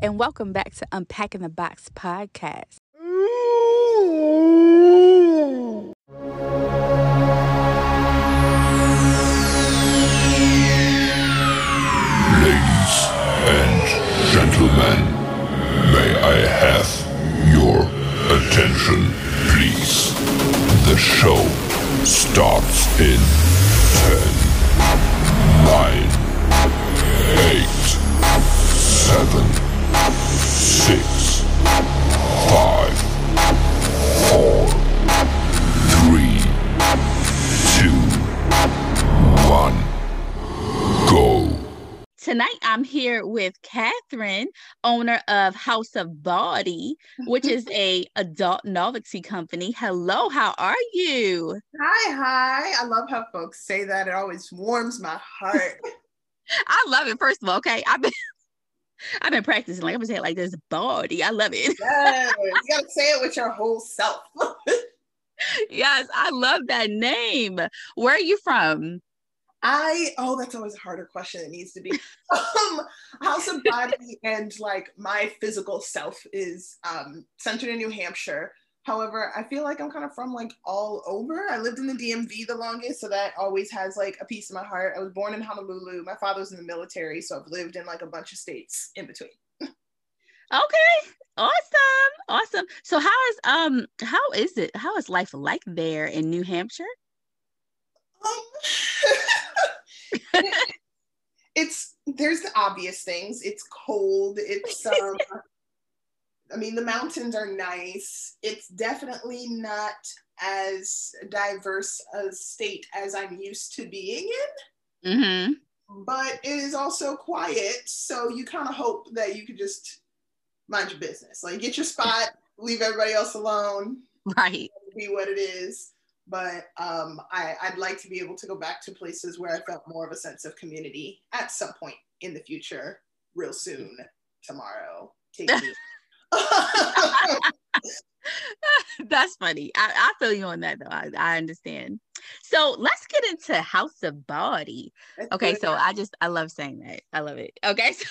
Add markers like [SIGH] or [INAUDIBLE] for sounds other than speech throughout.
and welcome back to Unpacking the Box podcast. Ladies and gentlemen, may I have your attention, please? The show starts in 10, 9, With Catherine, owner of House of Body, which is [LAUGHS] a adult novelty company. Hello, how are you? Hi, hi. I love how folks say that. It always warms my heart. [LAUGHS] I love it. First of all, okay, I've been [LAUGHS] I've been practicing like I'm gonna say it like this body. I love it. yes. You gotta say it with your whole self. yes, I love that name. Where are you from? I oh, that's always a harder question. It needs to be. [LAUGHS] Um, house of body [LAUGHS] and like my physical self is um centered in New Hampshire. However, I feel like I'm kind of from like all over. I lived in the DMV the longest, so that always has like a piece of my heart. I was born in Honolulu. My father was in the military, so I've lived in like a bunch of states in between. Okay. Awesome. Awesome. So how is um how is it? How is life like there in New Hampshire? Um, [LAUGHS] it's there's the obvious things. It's cold. It's [LAUGHS] um, I mean the mountains are nice. It's definitely not as diverse a state as I'm used to being in, Mm-hmm. but it is also quiet. So you kind of hope that you could just mind your business, like get your spot, leave everybody else alone, [LAUGHS] Right. be what it is. But um, I, I'd like to be able to go back to places where I felt more of a sense of community at some point in the future, real soon, tomorrow. Take me. [LAUGHS] [LAUGHS] That's funny. I, I feel you on that though. I, I understand. So let's get into House of Body. That's Okay, good. so I just I love saying that. I love it. Okay. So.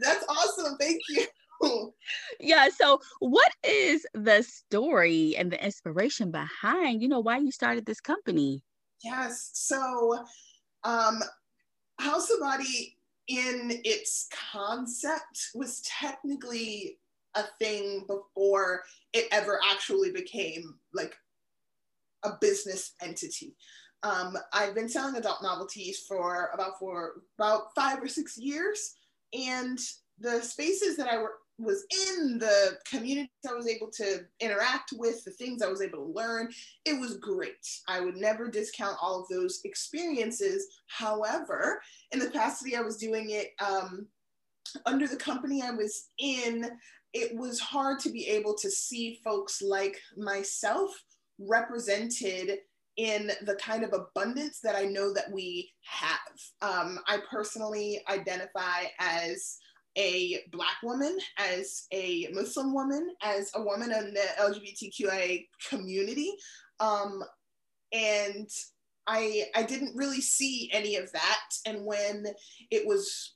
That's awesome. Thank you. [LAUGHS] yeah, so what is the story and the inspiration behind, you know, why you started this company? Yes. So, um, House of Body in its concept was technically a thing before it ever actually became like a business entity. Um, I've been selling adult novelties for about for about five or six years, and the spaces that I were was in the communities I was able to interact with, the things I was able to learn, it was great. I would never discount all of those experiences. However, in the capacity I was doing it um, under the company I was in, it was hard to be able to see folks like myself represented in the kind of abundance that I know that we have. Um, I personally identify as a Black woman, as a Muslim woman, as a woman in the LGBTQIA community. Um, and I, I didn't really see any of that. And when it was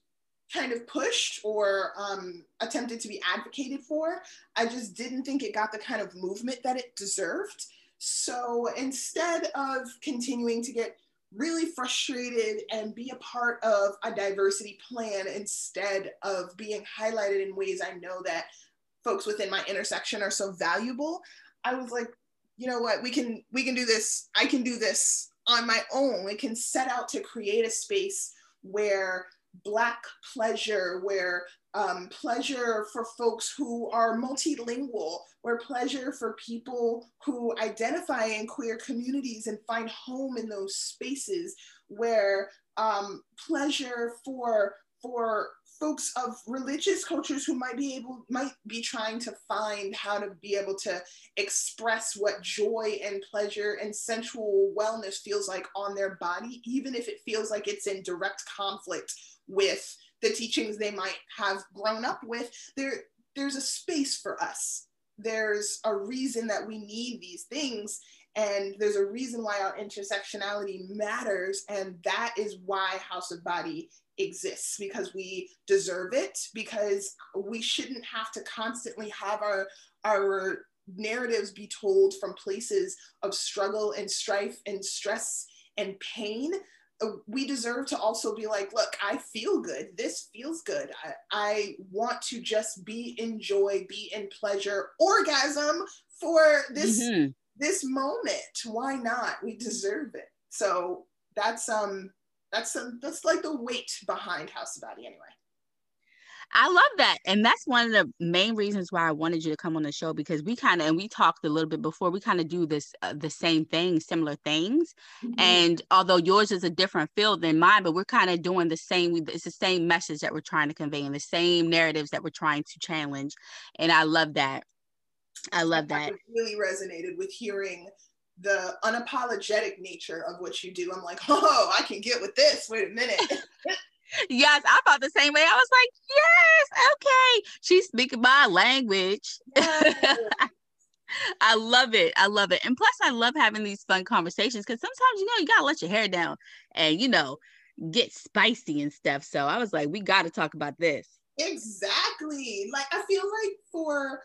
kind of pushed or um, attempted to be advocated for, I just didn't think it got the kind of movement that it deserved. So instead of continuing to get really frustrated and be a part of a diversity plan instead of being highlighted in ways I know that folks within my intersection are so valuable, I was like, you know what, we can we can do this. I can do this on my own. We can set out to create a space where Black pleasure, where um, pleasure for folks who are multilingual, or pleasure for people who identify in queer communities and find home in those spaces, where um, pleasure for for folks of religious cultures who might be able might be trying to find how to be able to express what joy and pleasure and sensual wellness feels like on their body even if it feels like it's in direct conflict with the teachings they might have grown up with there there's a space for us. There's a reason that we need these things and there's a reason why our intersectionality matters and that is why house of body exists because we deserve it because we shouldn't have to constantly have our our narratives be told from places of struggle and strife and stress and pain we deserve to also be like look i feel good. This feels good. I, I want to just be in joy be in pleasure orgasm for this mm-hmm. this moment. Why not? We deserve it. So that's um that's a, that's like the weight behind House of Body anyway. I love that. And that's one of the main reasons why I wanted you to come on the show because we kind of, and we talked a little bit before, we kind of do this, uh, the same thing, similar things. Mm-hmm. And although yours is a different field than mine, but we're kind of doing the same, it's the same message that we're trying to convey and the same narratives that we're trying to challenge. And I love that. I love that. really resonated with hearing the unapologetic nature of what you do. I'm like, oh, I can get with this. Wait a minute. [LAUGHS] yes, I felt the same way. I was like, yes, okay. She's speaking my language. Yes. [LAUGHS] I love it. I love it. And plus, I love having these fun conversations because sometimes, you know, you got to let your hair down and, you know, get spicy and stuff. So I was like, we got to talk about this. Exactly. Like, I feel like for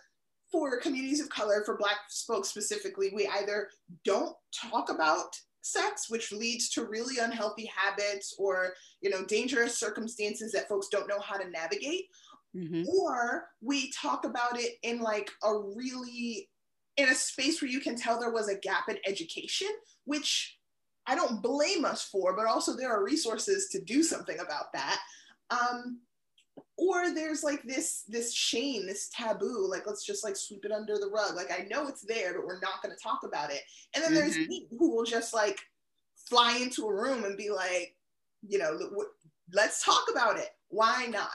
for communities of color, for Black folks specifically, we either don't talk about sex, which leads to really unhealthy habits or you know dangerous circumstances that folks don't know how to navigate, mm-hmm. or we talk about it in like a really in a space where you can tell there was a gap in education, which I don't blame us for, but also there are resources to do something about that. Um, or there's like this this shame this taboo like let's just like sweep it under the rug. Like i know it's there but we're not going to talk about it. And then mm-hmm. there's me who will just like fly into a room and be like you know let's talk about it. Why not?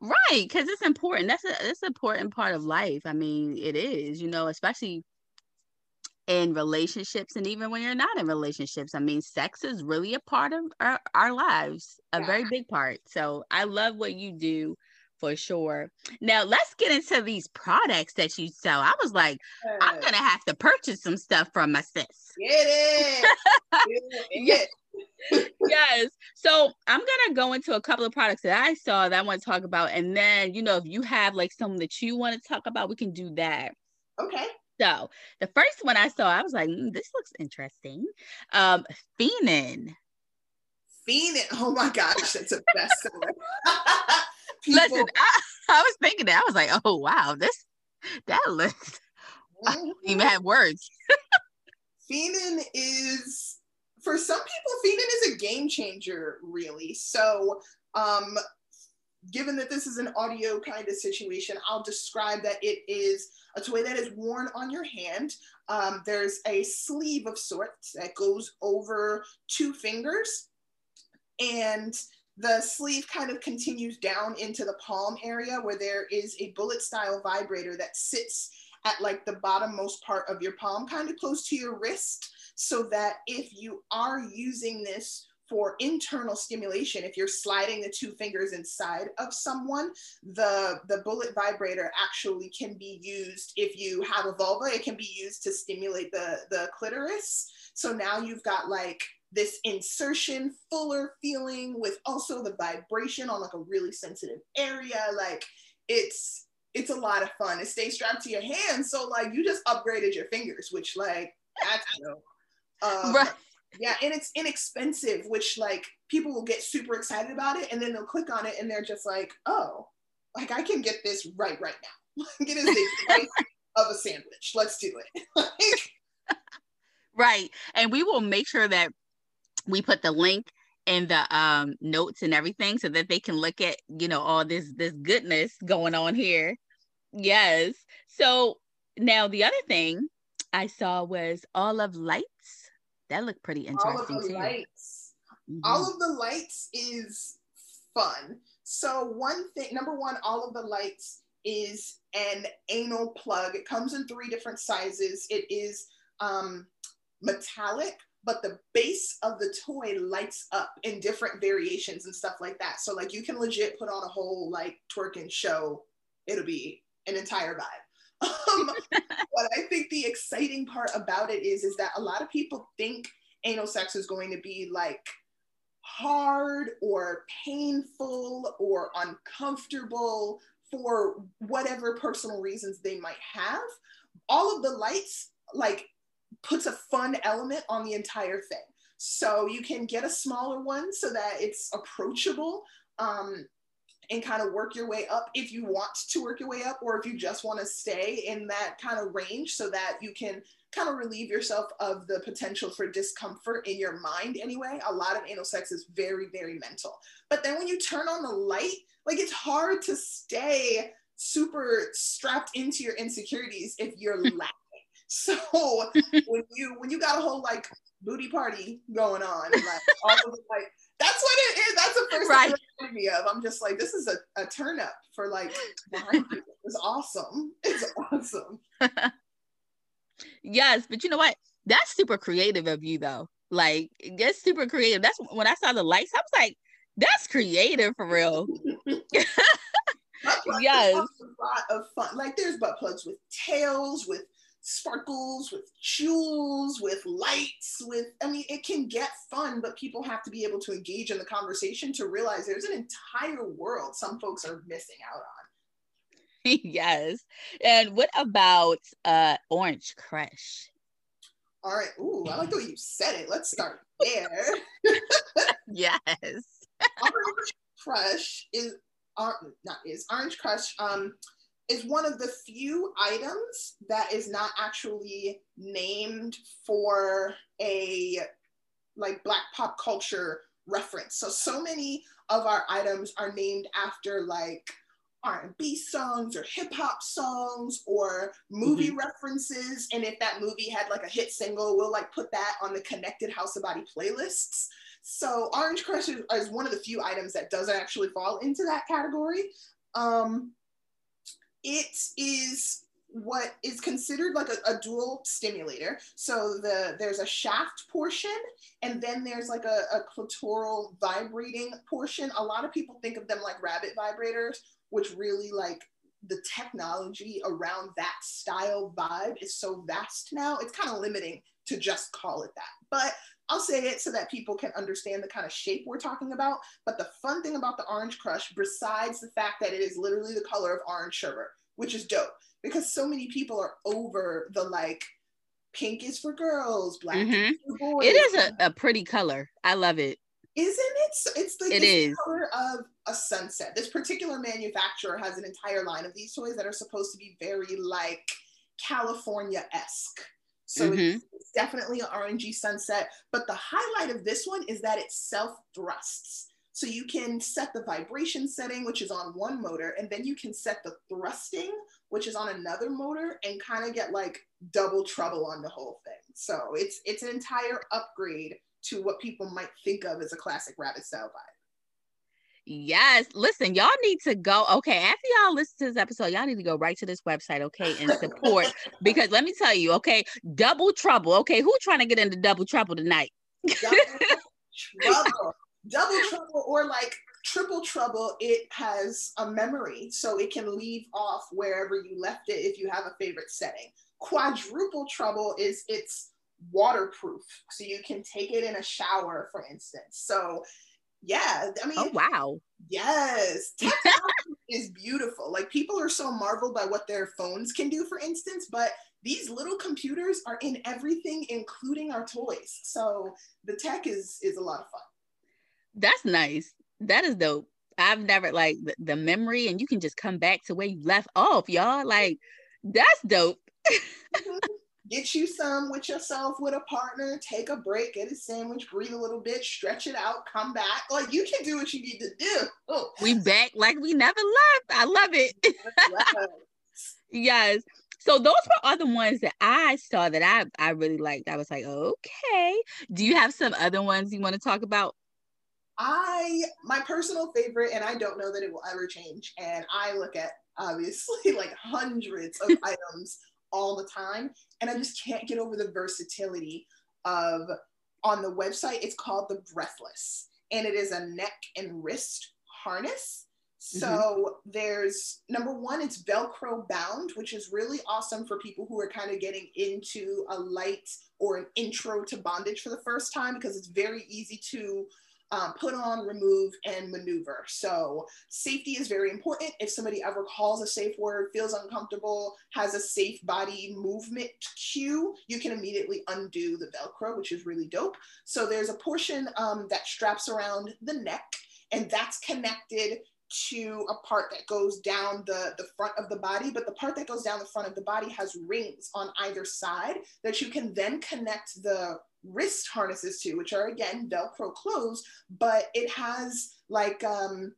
Right because it's important. That's a that's an important part of life. I mean it is you know especially in relationships and even when you're not in relationships i mean sex is really a part of our, our lives a yeah. very big part so i love what you do for sure. Now let's get into these products that you sell. I was like yes. i'm gonna have to purchase some stuff from my sis. Get it, get it. [LAUGHS] [LAUGHS] yes. so i'm gonna go into a couple of products that i saw that i want to talk about and then you know if you have like some that you want to talk about we can do that. Okay so the first one I saw, I was like, mm, this looks interesting. Um, Phenin. Phenin. Oh my gosh, that's a bestseller. [LAUGHS] Listen, I, I, was thinking that. I was like, oh wow, this that looks [LAUGHS] mm-hmm. I don't even have words. [LAUGHS] Phenin is for some people, Phenin is a game changer, really. So um given that this is an audio kind of situation, I'll describe that it is a toy that is worn on your hand. Um, there's a sleeve of sorts that goes over two fingers. And the sleeve kind of continues down into the palm area where there is a bullet style vibrator that sits at like the bottommost part of your palm, kind of close to your wrist, so that if you are using this for internal stimulation if you're sliding the two fingers inside of someone the the bullet vibrator actually can be used if you have a vulva it can be used to stimulate the the clitoris. So now you've got like this insertion fuller feeling with also the vibration on like a really sensitive area. Like it's it's a lot of fun. It stays strapped to your hand so like you just upgraded your fingers which like that's [LAUGHS] dope um, right yeah, and it's inexpensive, which like people will get super excited about it and then they'll click on it and they're just like, oh, like I can get this right right now. [LAUGHS] get it a [LAUGHS] of a sandwich. Let's do it. [LAUGHS] right. And we will make sure that we put the link in the um, notes and everything so that they can look at, you know, all this this goodness going on here. Yes. So now the other thing I saw was all of lights that looked pretty interesting too. Lights. Mm-hmm. All of the lights is fun. So one thing, number one, all of the lights is an anal plug. It comes in three different sizes. It is um, metallic, but the base of the toy lights up in different variations and stuff like that. So like you can legit put on a whole like twerking show. It'll be an entire vibe. [LAUGHS] Um, but I think the exciting part about it is, is that a lot of people think anal sex is going to be like hard or painful or uncomfortable for whatever personal reasons they might have. All of the lights like puts a fun element on the entire thing. So you can get a smaller one so that it's approachable. Um, and kind of work your way up if you want to work your way up or if you just want to stay in that kind of range so that you can kind of relieve yourself of the potential for discomfort in your mind anyway. A lot of anal sex is very very mental. But then when you turn on the light like it's hard to stay super strapped into your insecurities if you're laughing so [LAUGHS] when you when you got a whole like booty party going on like all of the like that's what it is. That's the first right. thing me of. I'm just like, this is a, a turn up for like [LAUGHS] It's awesome. It's awesome. yes, but you know what? That's super creative of you though. Like that's super creative. That's when I saw the lights, I was like, that's creative for real. [LAUGHS] [LAUGHS] yes. A lot of fun. Like there's butt plugs with tails, with sparkles, with jewels, with lights, with, I mean, it can get fun, but people have to be able to engage in the conversation to realize there's an entire world some folks are missing out on. [LAUGHS] yes. And what about uh Orange Crush? All right. Ooh, I like the way you said it. Let's start [LAUGHS] there. yes. [LAUGHS] Orange Crush is, uh, not is, Orange Crush um, is one of the few items that is not actually named for a like black pop culture reference. So so many of our items are named after like R&B songs or hip hop songs or movie mm-hmm. references and if that movie had like a hit single we'll like put that on the connected house of body playlists. So Orange Crush is, is one of the few items that doesn't actually fall into that category. Um, it is what is considered like a, a, dual stimulator. So the there's a shaft portion and then there's like a, a clitoral vibrating portion. A lot of people think of them like rabbit vibrators, which really like the technology around that style vibe is so vast now. It's kind of limiting to just call it that. But I'll say it so that people can understand the kind of shape we're talking about. But the fun thing about the Orange Crush, besides the fact that it is literally the color of orange sherbet, which is dope because so many people are over the like pink is for girls, black mm-hmm. is for boys. It is a, a pretty color. I love it. Isn't it? It's the, it it's is. the color of a sunset. This particular manufacturer has an entire line of these toys that are supposed to be very like California esque. So mm-hmm. it's, it's definitely an orangey sunset. But the highlight of this one is that it self thrusts. So you can set the vibration setting, which is on one motor, and then you can set the thrusting, which is on another motor, and kind of get like double trouble on the whole thing. So it's it's an entire upgrade to what people might think of as a classic rabbit style vibe. Yes. Listen, y'all need to go. Okay. After y'all listen to this episode, y'all need to go right to this website, okay, and support. [LAUGHS] because let me tell you, okay, double trouble. Okay. Who trying to get into double trouble tonight? double [LAUGHS] trouble. Double trouble or like triple trouble, it has a memory. So it can leave off wherever you left it if you have a favorite setting. Quadruple trouble is it's waterproof. So you can take it in a shower, for instance. So yeah i mean oh wow. yes. Tech [LAUGHS] is beautiful. Like people are so marveled by what their phones can do for instance but these little computers are in everything including our toys. So the tech is is a lot of fun. That's nice. That is dope. I've never like the, the memory and you can just come back to where you left off y'all. Like that's dope. Mm-hmm [LAUGHS] get you some with yourself with a partner, take a break, get a sandwich, breathe a little bit, stretch it out, come back. Like you can do what you need to do. Oh. [LAUGHS] We back like we never left. I love it. [LAUGHS] yes. So those were other ones that I saw that I I really liked. I was like, okay. Do you have some other ones you want to talk about? I my personal favorite, and I don't know that it will ever change. And I look at obviously [LAUGHS] like hundreds of items all the time, and I just can't get over the versatility of on the website. It's called the Breathless, and it is a neck and wrist harness. So mm-hmm. there's number one, it's Velcro bound, which is really awesome for people who are kind of getting into a light or an intro to bondage for the first time because it's very easy to um, put on, remove, and maneuver. So safety is very important. If somebody ever calls a safe word, feels uncomfortable, has a safe body movement cue, you can immediately undo the Velcro, which is really dope. So there's a portion um, that straps around the neck and that's connected to a part that goes down the, the front of the body, but the part that goes down the front of the body has rings on either side that you can then connect the wrist harnesses to, which are again Velcro closed, but it has like um,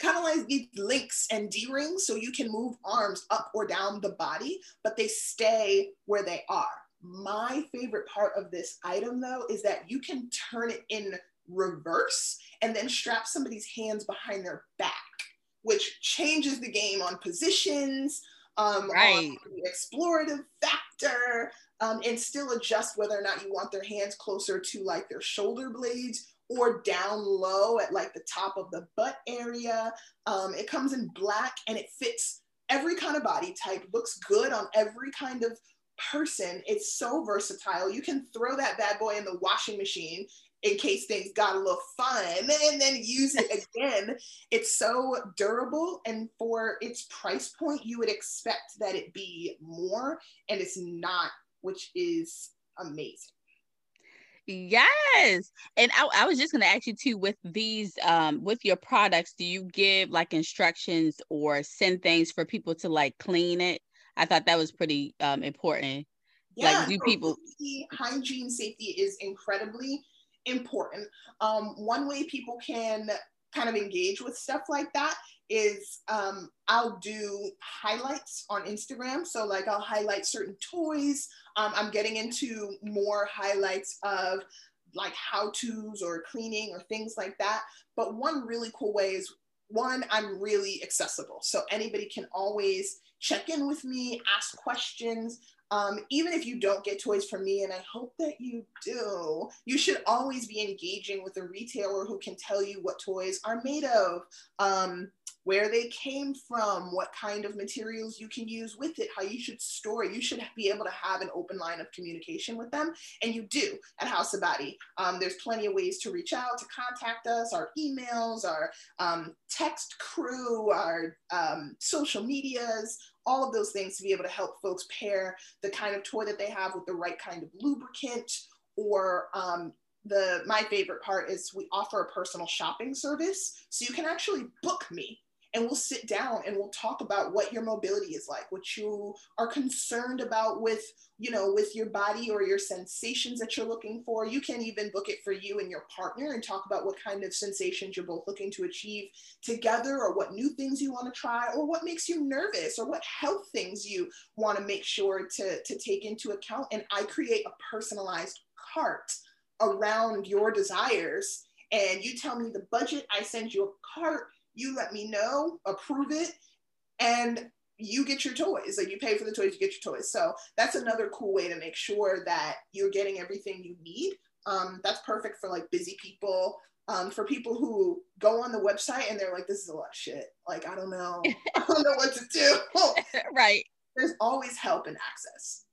kind of like these links and D-rings so you can move arms up or down the body, but they stay where they are. My favorite part of this item though is that you can turn it in reverse and then strap somebody's hands behind their back, which changes the game on positions, um, right. on the explorative factor, um, and still adjust whether or not you want their hands closer to like their shoulder blades or down low at like the top of the butt area. Um, it comes in black and it fits every kind of body type, looks good on every kind of person. It's so versatile. You can throw that bad boy in the washing machine in case things got a little fun and then use it [LAUGHS] again. it's so durable and for its price point, you would expect that it be more and it's not which is amazing. Yes. And I, I, was just going to ask you too with these, um, with your products, do you give like instructions or send things for people to like clean it? I thought that was pretty um, important. Yeah, like, do people hygiene safety is incredibly important. Um, one way people can kind of engage with stuff like that is um, I'll do highlights on Instagram. So like I'll highlight certain toys. Um, I'm getting into more highlights of like how to's or cleaning or things like that. But one really cool way is one, I'm really accessible. So anybody can always check in with me, ask questions. Um, even if you don't get toys from me, and I hope that you do, you should always be engaging with a retailer who can tell you what toys are made of. Um, where they came from, what kind of materials you can use with it, how you should store it. You should be able to have an open line of communication with them. And you do at House Body. Um, there's plenty of ways to reach out, to contact us, our emails, our um, text crew, our um, social medias, all of those things to be able to help folks pair the kind of toy that they have with the right kind of lubricant or um, the my favorite part is we offer a personal shopping service so you can actually book me and we'll sit down and we'll talk about what your mobility is like what you are concerned about with you know with your body or your sensations that you're looking for. You can even book it for you and your partner and talk about what kind of sensations you're both looking to achieve together or what new things you want to try or what makes you nervous or what health things you want to make sure to, to take into account. And i create a personalized cart around your desires. And you tell me the budget i send you a cart you let me know, approve it, and you get your toys. Like you pay for the toys, you get your toys. So that's another cool way to make sure that you're getting everything you need. Um, that's perfect for like busy people. Um, for people who go on the website and they're like, this is a lot of shit. Like, I don't know. [LAUGHS] I don't know what to do. [LAUGHS] right. There's always help and access.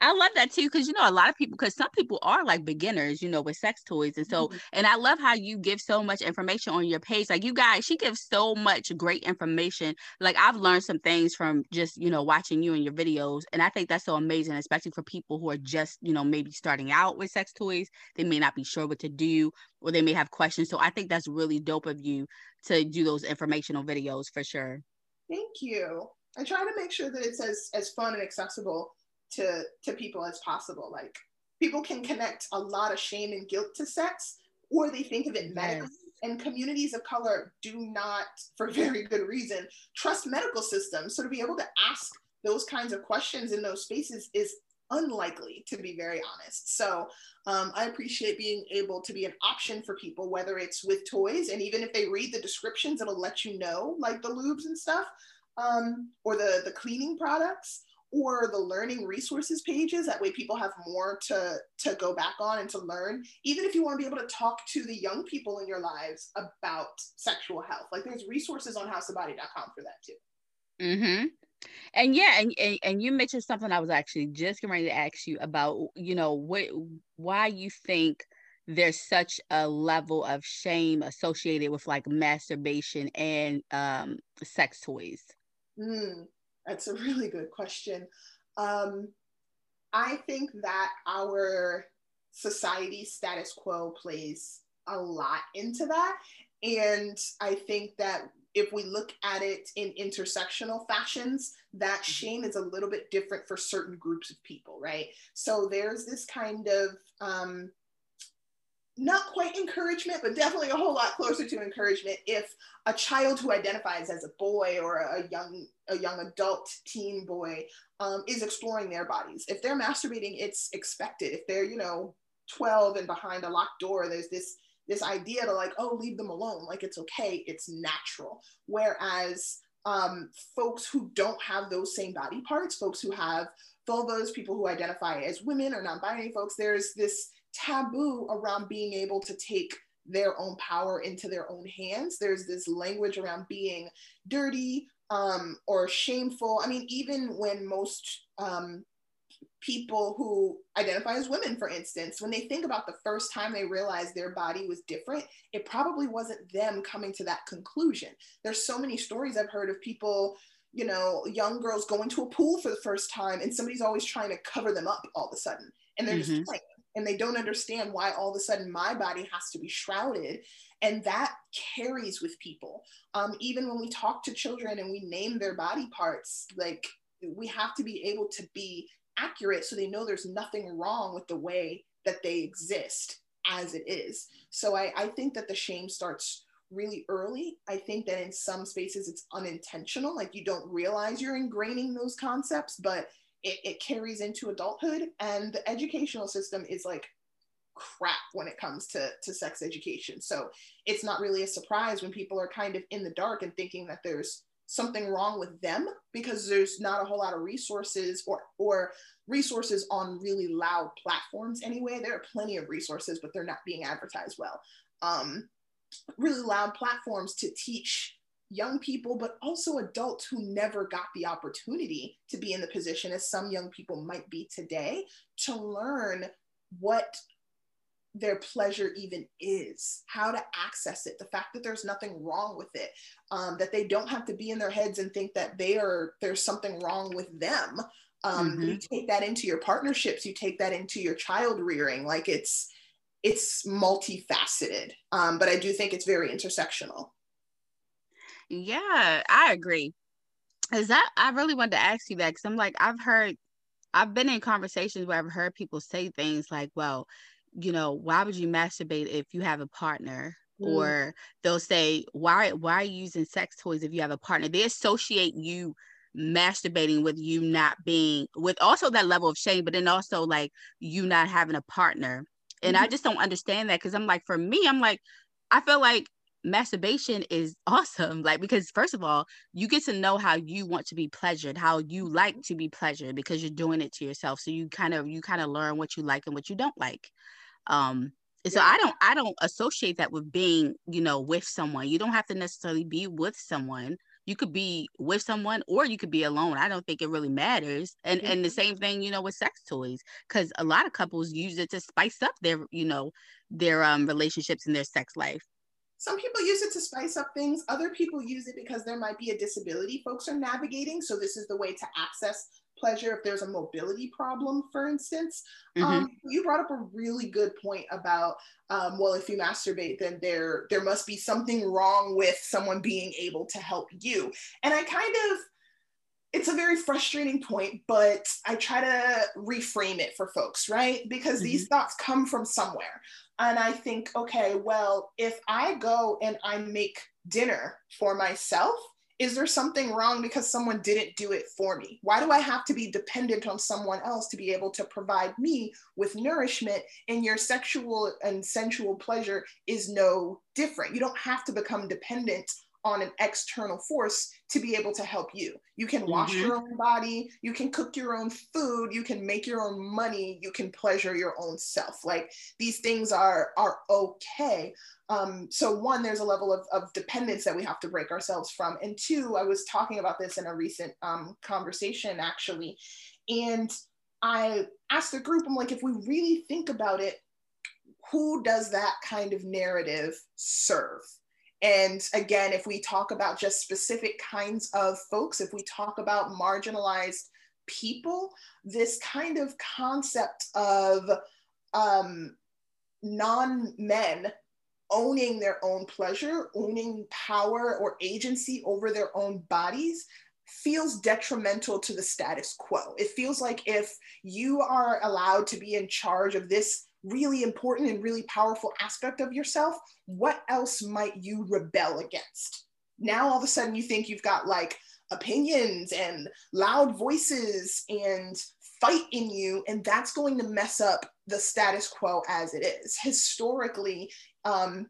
I love that too because you know a lot of people because some people are like beginners, you know, with sex toys, and so mm-hmm. and I love how you give so much information on your page. Like you guys, she gives so much great information. Like I've learned some things from just you know watching you and your videos, and I think that's so amazing, especially for people who are just you know maybe starting out with sex toys. They may not be sure what to do, or they may have questions. So I think that's really dope of you to do those informational videos for sure. Thank you. I try to make sure that it's as as fun and accessible to to people as possible. Like people can connect a lot of shame and guilt to sex or they think of it medically. Yes. and communities of color do not for very good reason trust medical systems. So to be able to ask those kinds of questions in those spaces is unlikely to be very honest. So um, i appreciate being able to be an option for people whether it's with toys and even if they read the descriptions it'll let you know like the lubes and stuff um, or the the cleaning products or the learning resources pages that way people have more to to go back on and to learn even if you want to be able to talk to the young people in your lives about sexual health. Like there's resources on houseofbody.com for that too. Mm-hmm. And yeah and, and and you mentioned something i was actually just getting ready to ask you about you know what why you think there's such a level of shame associated with like masturbation and um sex toys. Mm. That's a really good question. Um, I think that our society status quo plays a lot into that. And I think that if we look at it in intersectional fashions, that mm-hmm. shame is a little bit different for certain groups of people, right? So there's this kind of um, not quite encouragement, but definitely a whole lot closer to encouragement if a child who identifies as a boy or a young a young adult teen boy um, is exploring their bodies. If they're masturbating, it's expected. If they're you know 12 and behind a locked door, there's this this idea to like oh leave them alone, like it's okay, it's natural. Whereas um, folks who don't have those same body parts, folks who have vulvas, people who identify as women or non-binary folks, there's this taboo around being able to take their own power into their own hands. There's this language around being dirty um, or shameful. I mean, even when most um, people who identify as women, for instance, when they think about the first time they realized their body was different, it probably wasn't them coming to that conclusion. There's so many stories I've heard of people you know, young girls going to a pool for the first time and somebody's always trying to cover them up all of a sudden. And they're mm-hmm. just playing and they don't understand why all of a sudden my body has to be shrouded and that carries with people um, even when we talk to children and we name their body parts like we have to be able to be accurate so they know there's nothing wrong with the way that they exist as it is so I, I think that the shame starts really early. I think that in some spaces it's unintentional, like you don't realize you're ingraining those concepts, but it, it carries into adulthood and the educational system is like crap when it comes to, to sex education. So it's not really a surprise when people are kind of in the dark and thinking that there's something wrong with them because there's not a whole lot of resources or or resources on really loud platforms anyway. There are plenty of resources, but they're not being advertised well. Um, really loud platforms to teach young people, but also adults who never got the opportunity to be in the position as some young people might be today to learn what their pleasure even is, how to access it, the fact that there's nothing wrong with it, um, that they don't have to be in their heads and think that they are there's something wrong with them. Um, mm-hmm. You take that into your partnerships, you take that into your child rearing, like it's it's multifaceted. Um, but I do think it's very intersectional. Yeah, I agree. Is that I really wanted to ask you that because I'm like, I've heard, I've been in conversations where I've heard people say things like, well, you know, why would you masturbate if you have a partner? Mm. Or they'll say, why, why are you using sex toys if you have a partner? They associate you masturbating with you not being with also that level of shame, but then also like you not having a partner. And mm-hmm. I just don't understand that because I'm like, for me, I'm like, I feel like masturbation is [LAUGHS] awesome like because first of all you get to know how you want to be pleasured how you like to be pleasured because you're doing it to yourself so you kind of you kind of learn what you like and what you don't like um so i don't i don't associate that with being you know with someone. You don't have to necessarily be with someone. You could be with someone or you could be alone. I don't think it really matters. And and the same thing you know with sex toys because a lot of couples use it to spice up their you know their um relationships and their sex life. Some people use it to spice up things. Other people use it because there might be a disability folks are navigating. So this is the way to access pleasure if there's a mobility problem, for instance. Mm-hmm. Um, you brought up a really good point about, um, well, if you masturbate, then there there must be something wrong with someone being able to help you. And I kind of it's a very frustrating point, but I try to reframe it for folks, right? Because mm-hmm. these thoughts come from somewhere. And I think, okay, well, if I go and I make dinner for myself is there something wrong because someone didn't do it for me? Why do I have to be dependent on someone else to be able to provide me with nourishment? And your sexual and sensual pleasure is no different. You don't have to become dependent on an external force to be able to help you. You can wash mm-hmm. your own body, you can cook your own food, you can make your own money, you can pleasure your own self. Like these things are are okay. Um, so one, there's a level of, of dependence that we have to break ourselves from. And two, I was talking about this in a recent um, conversation actually. And I asked the group, I'm like, if we really think about it, who does that kind of narrative serve? And again, if we talk about just specific kinds of folks, if we talk about marginalized people, this kind of concept of um, non men owning their own pleasure, owning power or agency over their own bodies feels detrimental to the status quo. It feels like if you are allowed to be in charge of this really important and really powerful aspect of yourself, what else might you rebel against? Now all of a sudden you think you've got like opinions and loud voices and fight in you, and that's going to mess up the status quo as it is. Historically, um,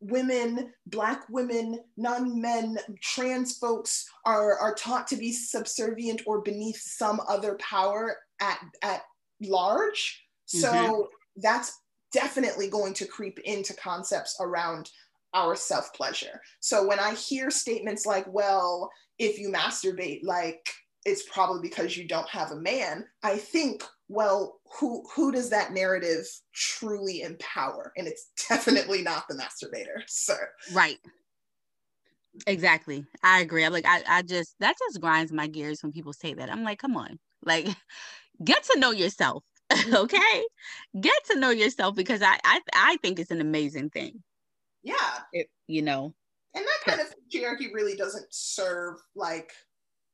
women, Black women, non men, trans folks are, are taught to be subservient or beneath some other power at, at large. So mm-hmm that's definitely going to creep into concepts around our self pleasure. So when I hear statements like, well, if you masturbate, like it's probably because you don't have a man, I think, well, who who does that narrative truly empower? And it's [LAUGHS] definitely not the masturbator, sir. Right. Exactly. I agree. I'm like, I, I just that just grinds my gears when people say that. I'm like, come on, like [LAUGHS] get to know yourself. [LAUGHS] okay. Get to know yourself because i i, I think it's an amazing thing. Yeah. It, you know. And that kind of patriarchy really doesn't serve like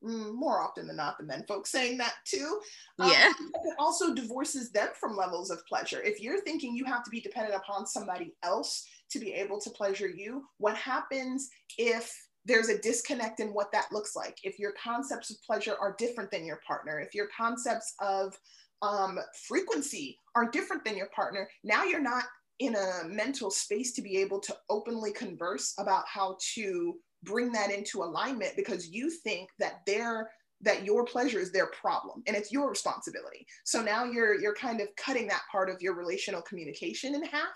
mm, more often than not the men folks saying that too. Um, yeah. [LAUGHS] it also divorces them from levels of pleasure. If you're thinking you have to be dependent upon somebody else to be able to pleasure you what happens if there's a disconnect in what that looks like? If your concepts of pleasure are different than your partner if your concepts of um, frequency are different than your partner, now you're not in a mental space to be able to openly converse about how to bring that into alignment because you think that their that your pleasure is their problem and it's your responsibility so now you're you're kind of cutting that part of your relational communication in half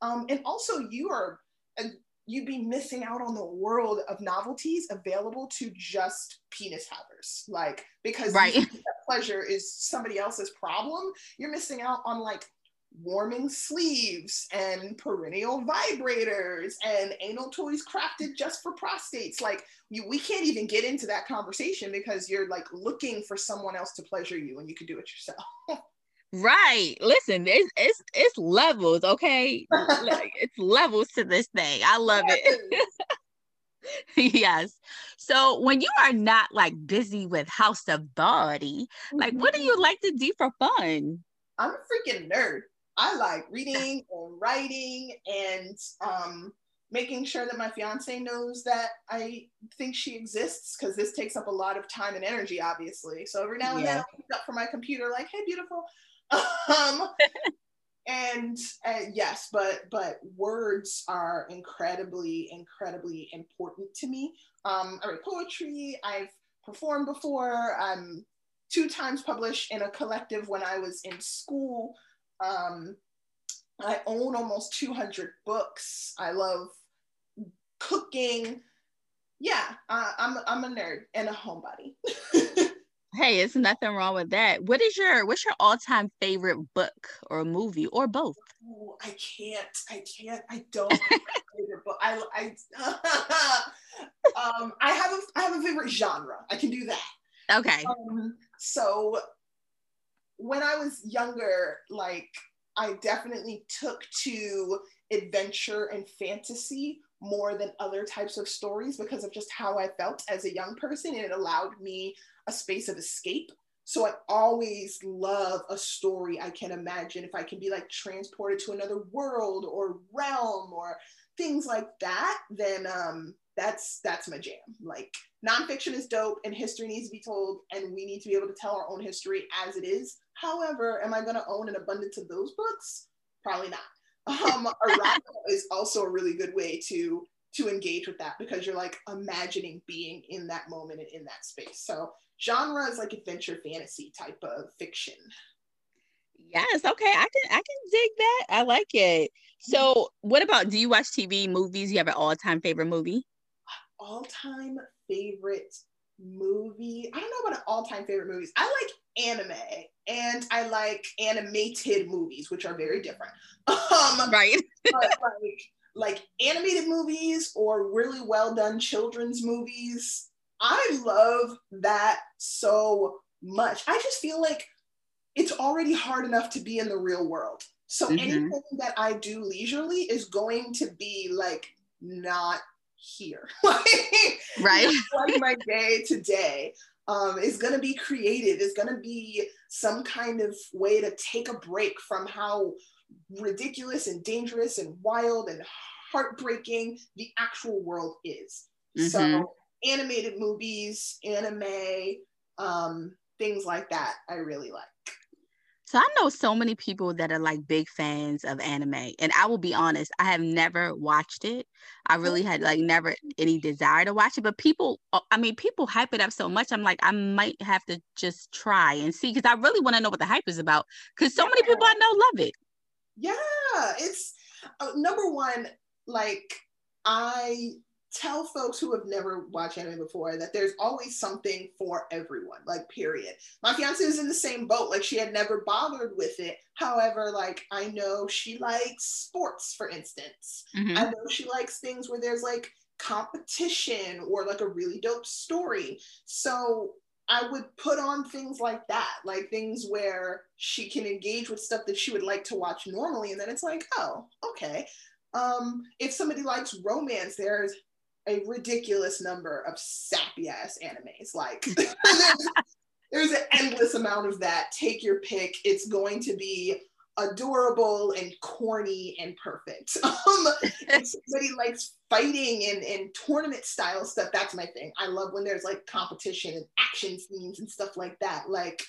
um, and also you are uh, you'd be missing out on the world of novelties available to just penis havers. Like, because right. Pleasure is somebody else's problem, you're missing out on like warming sleeves and perineal vibrators and anal toys crafted just for prostates. Like, you, we can't even get into that conversation because you're like looking for someone else to pleasure you and you could do it yourself. [LAUGHS] Right. Listen, it's it's it's levels, okay? [LAUGHS] like, it's levels to this thing. I love it. [LAUGHS] [LAUGHS] yes. So when you are not like busy with house of body, like what do you mm-hmm. like to do for fun? I'm a freaking nerd. I like reading and writing and um making sure that my fiance knows that I think she exists because this takes up a lot of time and energy, obviously. So every now and yeah. then I'll pick up from my computer, like, hey, beautiful, [LAUGHS] um, and uh, yes, but but words are incredibly incredibly important to me. Um, I write poetry. I've performed before. I'm two times published in a collective when I was in school. Um, I own almost 200 books. I love cooking. Yeah, uh, I'm I'm a nerd and a homebody. [LAUGHS] Hey, it's nothing wrong with that. What is your what's your all-time favorite book or movie or both? Oh, I can't. I can't. I don't [LAUGHS] favorite book. I I [LAUGHS] um I have a I have a favorite genre. I can do that. Okay. Um, so when I was younger, like I definitely took to adventure and fantasy more than other types of stories because of just how I felt as a young person. And it allowed me a space of escape. So I always love a story I can imagine if I can be like transported to another world or realm or things like that, then um that's that's my jam. Like nonfiction is dope and history needs to be told and we need to be able to tell our own history as it is. However, am I gonna own an abundance of those books? Probably not. [LAUGHS] Um, erotica is also a really good way to to engage with that because you're like imagining being in that moment and in that space. So genre is like adventure fantasy type of fiction. Yes, okay. I can I can dig that. I like it. So what about do you watch TV, movies? You have an all-time favorite movie? All-time favorite movie. I don't know about an all-time favorite movies. I like anime and I like animated movies, which are very different. [LAUGHS] Um, right. but like like animated movies or really well done children's movies. I love that so much. I just feel like it's already hard enough to be in the real world. So mm-hmm. anything that I do leisurely is going to be like not here. [LAUGHS] right. like my day today um, is going to be creative, is going to be some kind of way to take a break from how ridiculous and dangerous and wild and heartbreaking the actual world is. Mm-hmm. So animated movies, anime, um, things like that, I really like. So I know so many people that are like big fans of anime. And I will be honest, I have never watched it. I really had like never any desire to watch it. But people, uh, I mean, people hype it up so much. I'm like, I might have to just try and see because I really want to know what the hype is about. Because so many people I know love it. Yeah, it's uh, number one, like I tell folks who have never watched anime before that there's always something for everyone, like, period. My fiance is in the same boat. Like, she had never bothered with it. However, like, I know she likes sports, for instance. Mm-hmm. I know she likes things where there's like competition or like a really dope story. So, I would put on things like that, like things where she can engage with stuff that she would like to watch normally. And then it's like, oh, okay. Um, if somebody likes romance, there's a ridiculous number of sappy ass animes. Like there's, [LAUGHS] there's an endless amount of that. Take your pick. It's going to be adorable and corny and perfect. [LAUGHS] Um, if [LAUGHS] somebody likes fighting and, and tournament style stuff, that's my thing. I love when there's like competition and action scenes and stuff like that. Like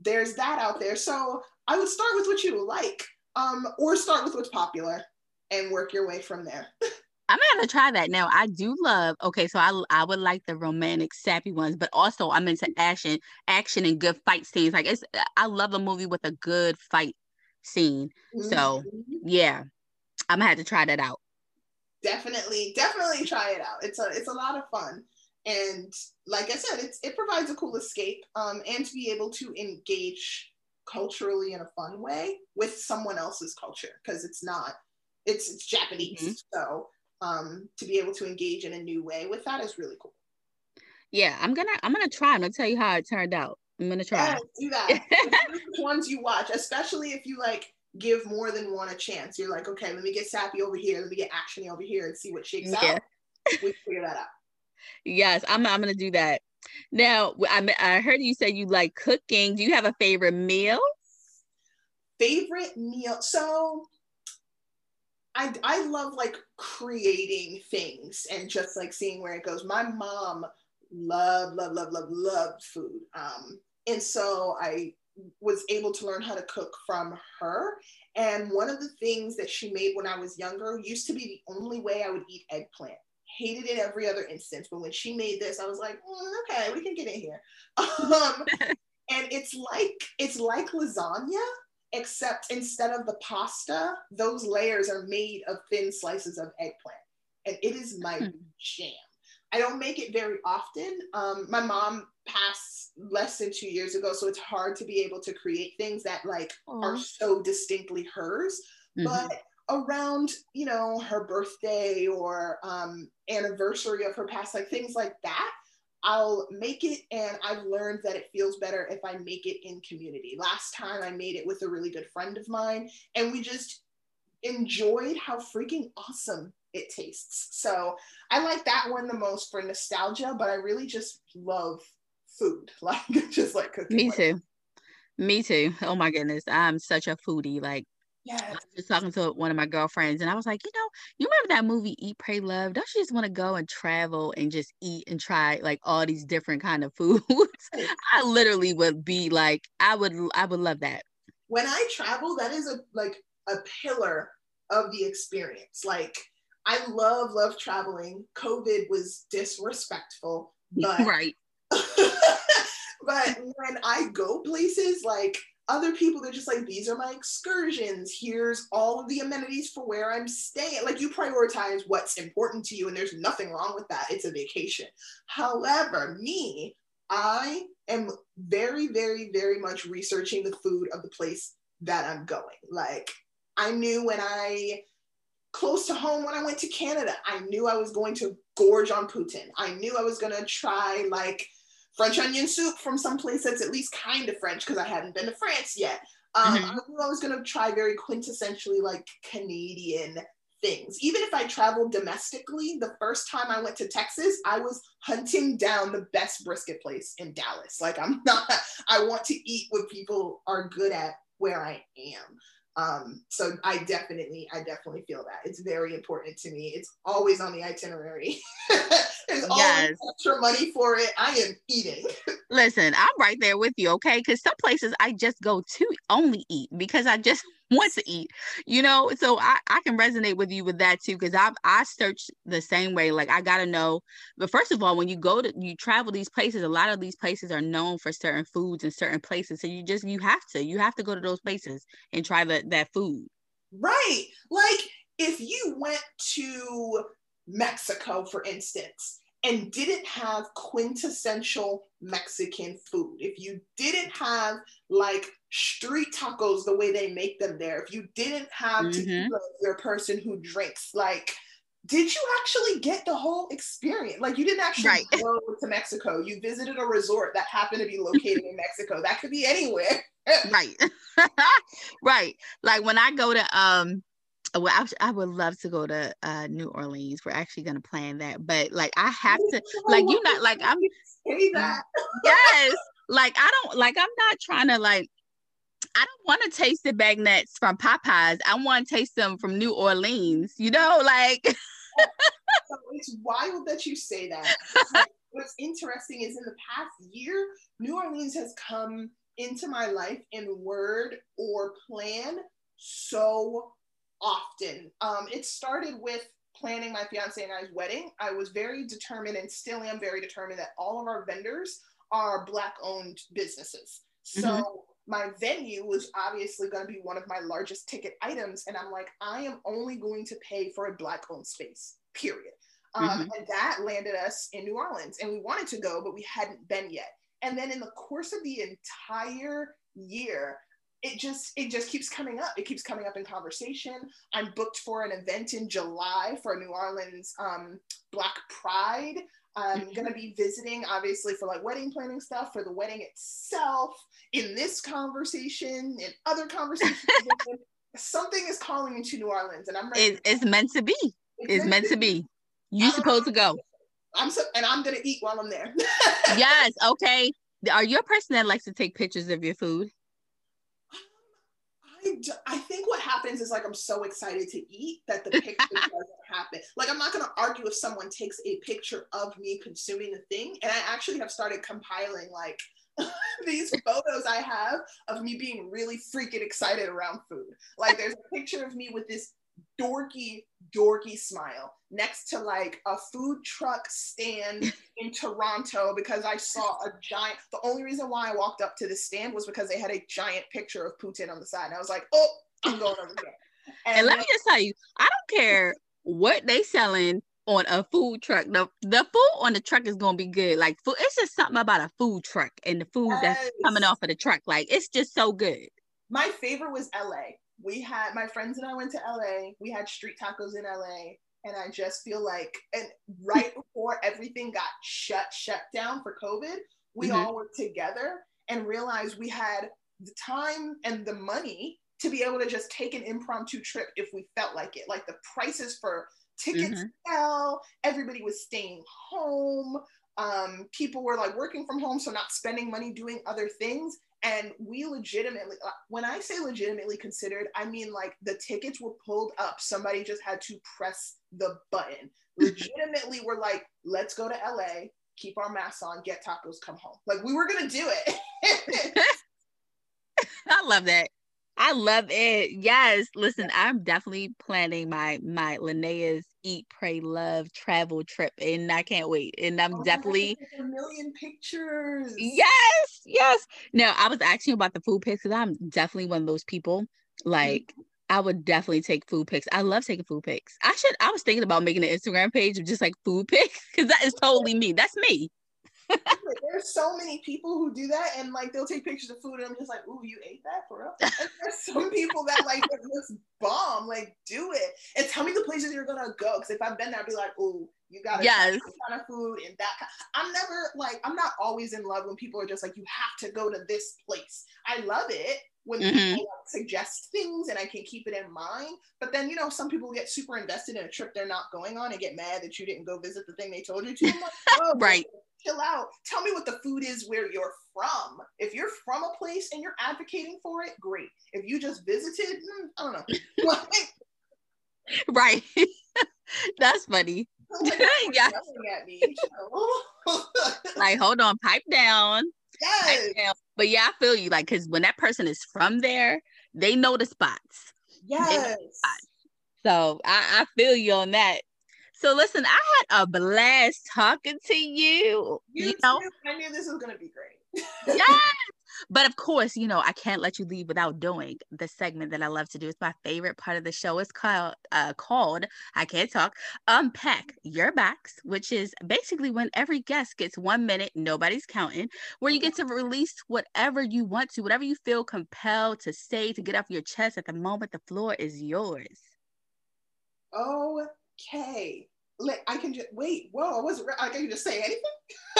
there's that out there. So I would start with what you like, um, or start with what's popular and work your way from there. [LAUGHS] I'm gonna have to try that now. I do love. Okay, so I I would like the romantic, sappy ones, but also I'm into action, action and good fight scenes. Like it's, I love a movie with a good fight scene. Mm-hmm. So yeah, I'm gonna have to try that out. Definitely, definitely try it out. It's a it's a lot of fun, and like I said, it's it provides a cool escape, um, and to be able to engage culturally in a fun way with someone else's culture because it's not it's it's Japanese, mm-hmm. so um, to be able to engage in a new way with that is really cool. Yeah, I'm gonna I'm gonna try. I'm gonna tell you how it turned out. I'm gonna try. Yeah, do that. [LAUGHS] ones you watch, especially if you like give more than one a chance. You're like, okay, let me get sappy over here, let me get actiony over here, and see what shakes yeah. out. We figure that out. Yes, I'm. I'm gonna do that. Now, I I heard you say you like cooking. Do you have a favorite meal? Favorite meal. So I, I love like creating things and just like seeing where it goes. My mom loved, love, love, love, loved food. Um, and so I was able to learn how to cook from her. And one of the things that she made when I was younger used to be the only way I would eat eggplant. Hated it every other instance, but when she made this, I was like, mm, okay, we can get in here. [LAUGHS] Um, and it's like it's like lasagna, except instead of the pasta, those layers are made of thin slices of eggplant. And it is my hmm. jam. I don't make it very often. Um, my mom passed less than two years ago, so it's hard to be able to create things that like Aww. are so distinctly hers. Mm-hmm. But around, you know, her birthday or um, anniversary of her past, like things like that, I'll make it, and I've learned that it feels better if I make it in community. Last time I made it with a really good friend of mine, and we just enjoyed how freaking awesome it tastes. So I like that one the most for nostalgia, but I really just love food, [LAUGHS] like just like cooking. Me too. Me too. Oh my goodness, I'm such a foodie. Like Yes. I was just talking to one of my girlfriends, and I was like, you know, you remember that movie Eat, Pray, Love? Don't you just want to go and travel and just eat and try like all these different kind of [LAUGHS] foods? I literally would be like, I would, I would love that. When I travel, that is a like a pillar of the experience. Like I love, love traveling. COVID was disrespectful, [LAUGHS] but right. [LAUGHS] but when I go places, like other people, they're just like, these are my excursions. Here's all of the amenities for where I'm staying. Like you prioritize what's important to you, and there's nothing wrong with that. It's a vacation. However, me, I am very, very, very much researching the food of the place that I'm going. Like I knew when I close to home when I went to Canada, I knew I was going to gorge on poutine. I knew I was gonna try like French onion soup from some place that's at least kind of French because I hadn't been to France yet. Um, Mhm. I knew I was gonna try very quintessentially like Canadian things. Even if I traveled domestically, the first time I went to Texas, I was hunting down the best brisket place in Dallas. Like I'm [LAUGHS] not, I want to eat what people are good at where I am. Um, so I definitely, I definitely feel that it's very important to me. It's always on the itinerary. [LAUGHS] There's always Yes. extra money for it. I am eating. Listen, I'm right there with you, okay? Because some places I just go to only eat because I just want to eat, you know. So I, I can resonate with you with that too, because I've I searched the same way. Like I gotta know. But first of all, when you go to you travel these places, a lot of these places are known for certain foods and certain places. So you just you have to you have to go to those places and try that that food. Right. Like if you went to Mexico, for instance, and didn't have quintessential Mexican food, if you didn't have like street tacos the way they make them there, if you didn't have Mhm. tequila, if you're a person who drinks, like, did you actually get the whole experience? Like, you didn't actually Right. go to Mexico. You visited a resort that happened to be [LAUGHS] located in Mexico. That could be anywhere. [LAUGHS] right [LAUGHS] right like when i go to um well I, I would love to go to uh new orleans we're actually going to plan that but like i have to like you're not like i'm Say that. yes like i don't like i'm not trying to like I don't want to taste the beignets from Popeyes. I want to taste them from New Orleans. You know, like [LAUGHS] So it's wild that you say that. Like, [LAUGHS] what's interesting is in the past year, New Orleans has come into my life in word or plan so often. Um, it started with planning my fiance and I's wedding. I was very determined and still am very determined that all of our vendors are Black owned businesses. So Mhm. My venue was obviously going to be one of my largest ticket items. And I'm like, I am only going to pay for a Black owned space, period. Um, And that landed us in New Orleans. And we wanted to go, but we hadn't been yet. And then in the course of the entire year, it just it just keeps coming up. It keeps coming up in conversation. I'm booked for an event in July for New Orleans um, Black Pride. I'm mm-hmm. gonna be visiting, obviously, for like wedding planning stuff for the wedding itself. In this conversation, in other conversations, [LAUGHS] something is calling me to New Orleans, and I'm ready. it, it's meant to be. It's meant to be. You're supposed to go. I'm so, and I'm gonna eat while I'm there. [LAUGHS] Yes. Okay. Are you a person that likes to take pictures of your food? I, think what happens is like I'm so excited to eat that the picture [LAUGHS] doesn't happen. Like I'm not gonna argue if someone takes a picture of me consuming the thing, and I actually have started compiling like [LAUGHS] these photos I have of me being really freaking excited around food. Like there's a picture of me with this dorky, dorky smile next to like a food truck stand [LAUGHS] in Toronto because I saw a giant. The only reason why I walked up to the stand was because they had a giant picture of poutine on the side. And I was like, oh, I'm going over there. [LAUGHS] And let me just tell you, I don't care what they selling on a food truck. The the food on the truck is gonna be good. Like food, it's just something about a food truck and the food that's coming off of the truck. Like it's just so good. my favorite was LA. We had my friends and I went to LA. We had street tacos in LA. And I just feel like, and right [LAUGHS] before everything got shut, shut down for COVID, we Mhm. all were together and realized we had the time and the money to be able to just take an impromptu trip if we felt like it. Like the prices for tickets Mhm. fell, everybody was staying home. Um, people were like working from home, so not spending money doing other things. And we legitimately, uh, when I say legitimately considered, I mean like the tickets were pulled up. Somebody just had to press the button. [LAUGHS] Legitimately, we're like, let's go to LA, keep our masks on, get tacos, come home. Like we were gonna do it. [LAUGHS] [LAUGHS] I love that. I love it. Yes. Listen, I'm definitely planning my my Linnea's Eat, Pray, Love travel trip, and I can't wait. And I'm Oh, definitely a million pictures. yes, yes. Now I was asking about the food pics because I'm definitely one of those people. Mm-hmm. Like I would definitely take food pics. I love taking food pics. I should. I was thinking about making an Instagram page of just like food pics because that is totally me. That's me. There's so many people who do that, and like they'll take pictures of food, and I'm just like, "Ooh, you ate that for real?" [LAUGHS] And there's some people that like it looks bomb. Like, do it and tell me the places you're gonna go. Because if I've been there, I'd be like, "Ooh, you gotta try Yes. kind of food and that." Kind. I'm never like, I'm not always in love when people are just like, "You have to go to this place." I love it when Mhm. people suggest things and I can keep it in mind. But then you know, some people get super invested in a trip they're not going on and get mad that you didn't go visit the thing they told you to. Like, "Whoa, [LAUGHS] Right. Chill out. Tell me what the food is where you're from. If you're from a place and you're advocating for it, great. If you just visited, mm, I don't know. [LAUGHS] Right. [LAUGHS] That's funny. God, [LAUGHS] Yeah. at me. Like, hold on, pipe down. yes. Pipe down. But yeah, I feel you. Like, because when that person is from there, they know the spots. Yes. So I, I feel you on that. So listen, I had a blast talking to you. You, You, know, too. I knew this was gonna be great. [LAUGHS] yes. But of course, you know, I can't let you leave without doing the segment that I love to do. It's my favorite part of the show. It's called uh called I can't talk. Unpack your box, which is basically when every guest gets one minute, nobody's counting, where you get to release whatever you want to, whatever you feel compelled to say to get off your chest at the moment. The floor is yours. Okay. Let, I can just wait. Whoa, I wasn't. I can just say anything.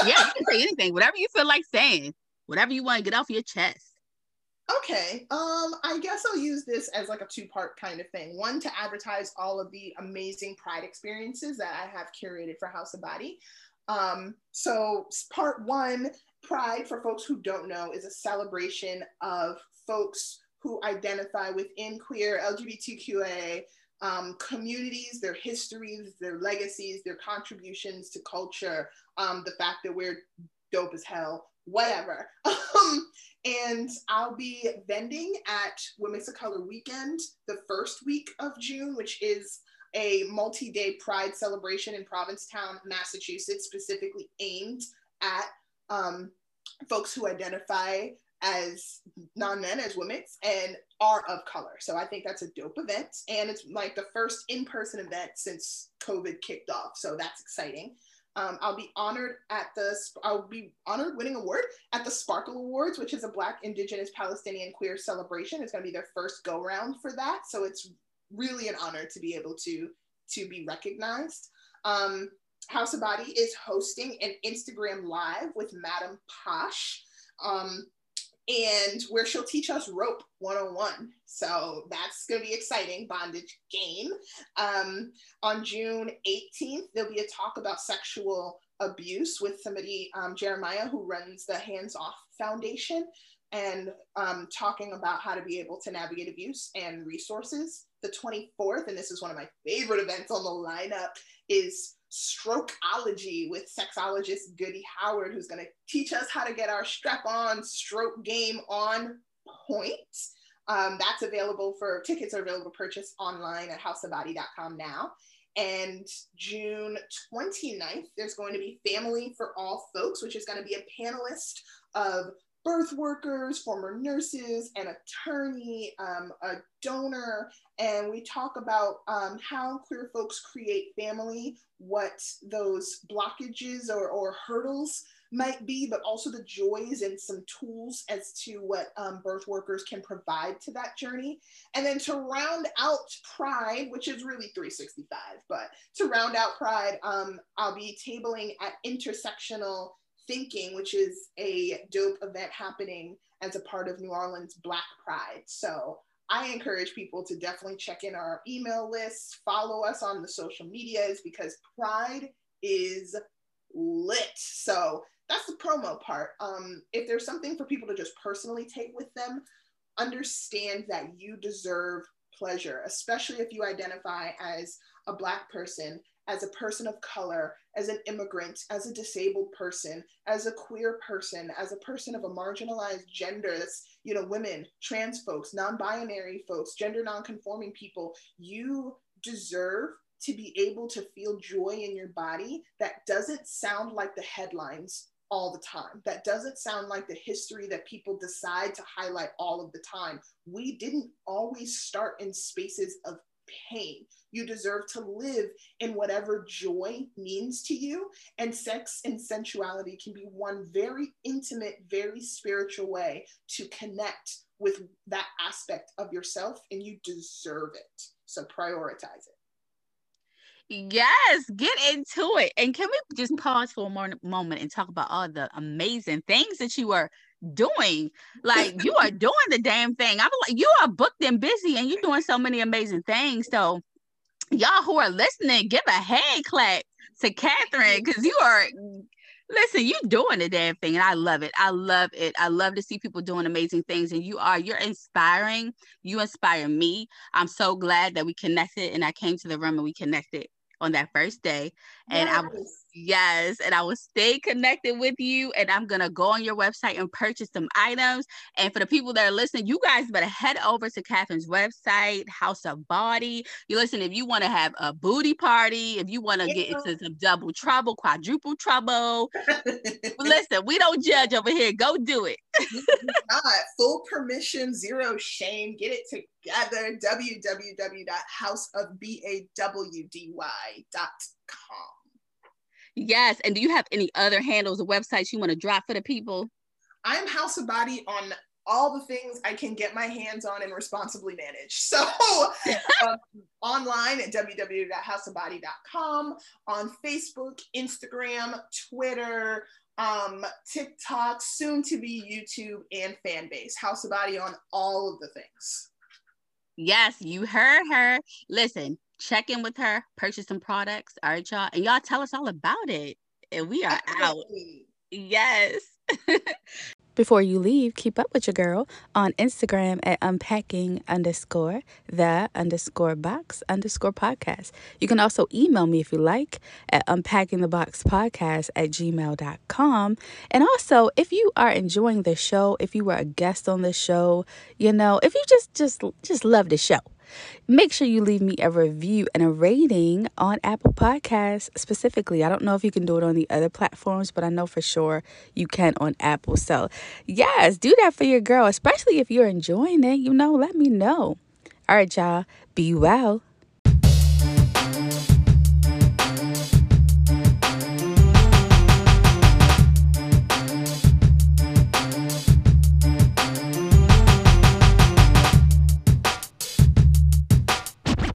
Yeah, you can say [LAUGHS] anything, whatever you feel like saying, whatever you want to get off your chest. Okay. Um, I guess I'll use this as like a two-part kind of thing. One to advertise all of the amazing pride experiences that I have curated for House of Bawdy. Um, so part one, Pride, for folks who don't know, is a celebration of folks who identify within queer LGBTQA um, communities, their histories, their legacies, their contributions to culture, um, the fact that we're dope as hell, whatever. [LAUGHS] Um, and I'll be vending at Women of Color Weekend the first week of June, which is a multi-day pride celebration in Provincetown, Massachusetts, specifically aimed at um, folks who identify as non-men, as women, and are of color. So I think that's a dope event. And it's like the first in-person event since COVID kicked off. So that's exciting. Um, I'll be honored at the, I'll be honored winning award at the Sparkle Awards, which is a Black, Indigenous, Palestinian queer celebration. It's going to be their first go round for that. So it's really an honor to be able to, to be recognized. Um, House of Bawdy is hosting an Instagram live with Madam Posh. Um, and where she'll teach us rope 101. So that's going to be exciting, bondage game. Um, on June 18th, there'll be a talk about sexual abuse with somebody, um, Jeremiah, who runs the Hands Off Foundation, and um, talking about how to be able to navigate abuse and resources. The 24th, and this is one of my favorite events on the lineup, is Strokeology with sexologist Goody Howard, who's going to teach us how to get our strap on stroke game on point. Um, that's available for tickets are available to purchase online at houseofbawdy.com now. And June 29th, there's going to be Family for All Folks, which is going to be a panelist of birth workers, former nurses, an attorney, um, a donor, and we talk about um, how queer folks create family, what those blockages or, or hurdles might be, but also the joys and some tools as to what um, birth workers can provide to that journey. And then to round out Pride, which is really 365, but to round out Pride, um, I'll be tabling at Intersectional Thinking, which is a dope event happening as a part of New Orleans Black Pride. So I encourage people to definitely check in our email lists, follow us on the social medias because Pride is lit. So that's the promo part. Um, if there's something for people to just personally take with them, understand that you deserve pleasure, especially if you identify as a Black person, as a person of color, as an immigrant, as a disabled person, as a queer person, as a person of a marginalized gender, that's, you know, women, trans folks, non binary folks, gender non conforming people, you deserve to be able to feel joy in your body that doesn't sound like the headlines all the time. That doesn't sound like the history that people decide to highlight all of the time. We didn't always start in spaces of pain. You deserve to live in whatever joy means to you. And sex and sensuality can be one very intimate, very spiritual way to connect with that aspect of yourself, and you deserve it. So prioritize it. Yes, get into it. And can we just pause for a moment and talk about all the amazing things that you are doing? Like you are [LAUGHS] doing the damn thing. I'm like, you are booked and busy and you're doing so many amazing things. So y'all who are listening, give a hand clap to Catherine because you are listen, you're doing the damn thing, and I love it. I love it. I love to see people doing amazing things, and you are you're inspiring. You inspire me. I'm so glad that we connected, and I came to the room and we connected on that first day. And yes. I was yes, and I will stay connected with you. And I'm gonna go on your website and purchase some items. And for the people that are listening, you guys better head over to Catherine's website, House of Bawdy. You listen, if you want to have a booty party, if you want to get into some double trouble, quadruple trouble. [LAUGHS] listen, we don't judge over here. Go do it. Not full permission, zero shame. Get it together. www.houseofbawdy.com. Yes. And do you have any other handles or websites you want to drop for the people? I'm House of Bawdy on all the things I can get my hands on and responsibly manage. So [LAUGHS] um, online at www.houseofbawdy.com, on Facebook, Instagram, Twitter, um, TikTok, soon to be YouTube and fan base. House of Bawdy on all of the things. Yes, you heard her. Listen, check in with her, purchase some products. All right, y'all. And y'all tell us all about it. And we are out. Yes. [LAUGHS] Before you leave, keep up with your girl on Instagram at unpacking underscore the underscore box underscore podcast. You can also email me if you like at unpackingtheboxpodcast at gmail.com. And also, if you are enjoying the show, if you were a guest on the show, you know, if you just just just love the show Make sure you leave me a review and a rating on Apple Podcasts specifically. I don't know if you can do it on the other platforms, but I know for sure you can on Apple. So, yes, do that for your girl, especially if you're enjoying it. You know, let me know. All right, y'all, be well.